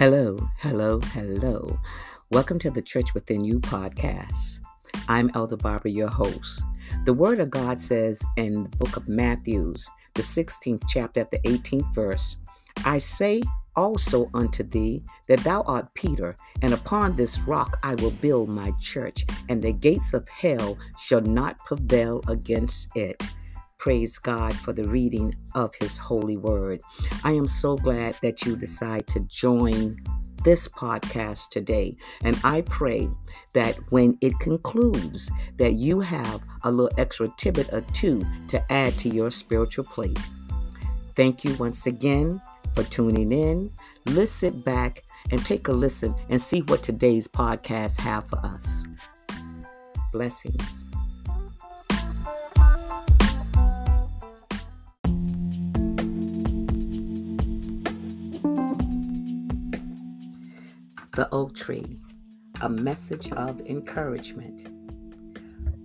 Hello, hello, hello. Welcome to the Church Within You podcast. I'm Elder Barbara, your host. The Word of God says in the book of Matthews, the 16th chapter, the 18th verse, I say also unto thee that thou art Peter, and upon this rock I will build my church, and the gates of hell shall not prevail against it. Praise God for the reading of His holy word. I am so glad that you decide to join this podcast today. And I pray that when it concludes, that you have a little extra tidbit or two to add to your spiritual plate. Thank you once again for tuning in. Sit back and take a listen and see what today's podcast have for us. Blessings. The Oak Tree, a message of encouragement.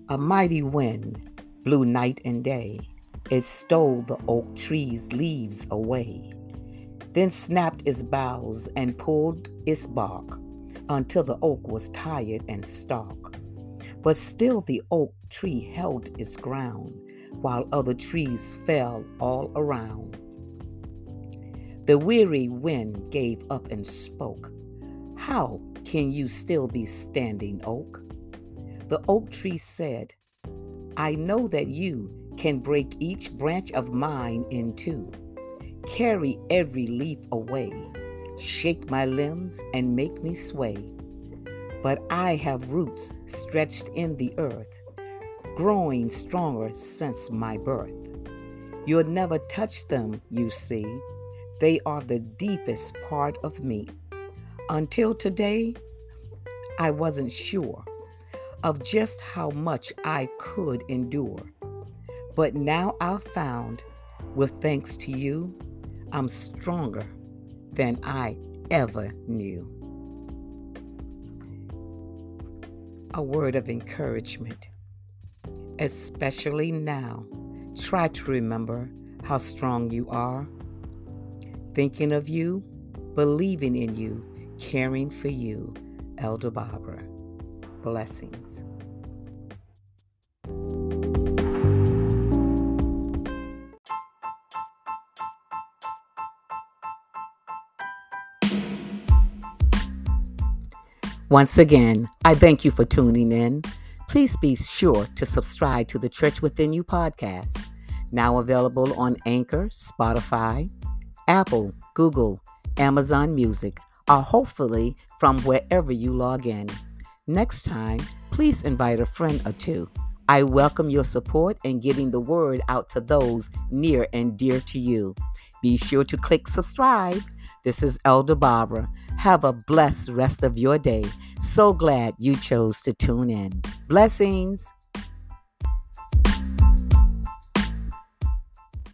A mighty wind blew night and day. It stole the oak tree's leaves away, then snapped its boughs and pulled its bark until the oak was tired and stark. But still the oak tree held its ground, while other trees fell all around. The weary wind gave up and spoke how can you still be standing, oak? The oak tree said, I know that you can break each branch of mine in two, carry every leaf away, shake my limbs and make me sway. But I have roots stretched in the earth, growing stronger since my birth. You'll never touch them, you see. They are the deepest part of me. Until today, I wasn't sure of just how much I could endure. But now I've found, with thanks to you, I'm stronger than I ever knew. A word of encouragement, especially now. Try to remember how strong you are. Thinking of you, believing in you, caring for you, Elder Barbara. Blessings. Once again, I thank you for tuning in. Please be sure to subscribe to the Church Within You podcast, now available on Anchor, Spotify, Apple, Google, Amazon Music, or hopefully from wherever you log in. Next time, please invite a friend or two. I welcome your support in getting the word out to those near and dear to you. Be sure to click subscribe. This is Elder Barbara. Have a blessed rest of your day. So glad you chose to tune in. Blessings.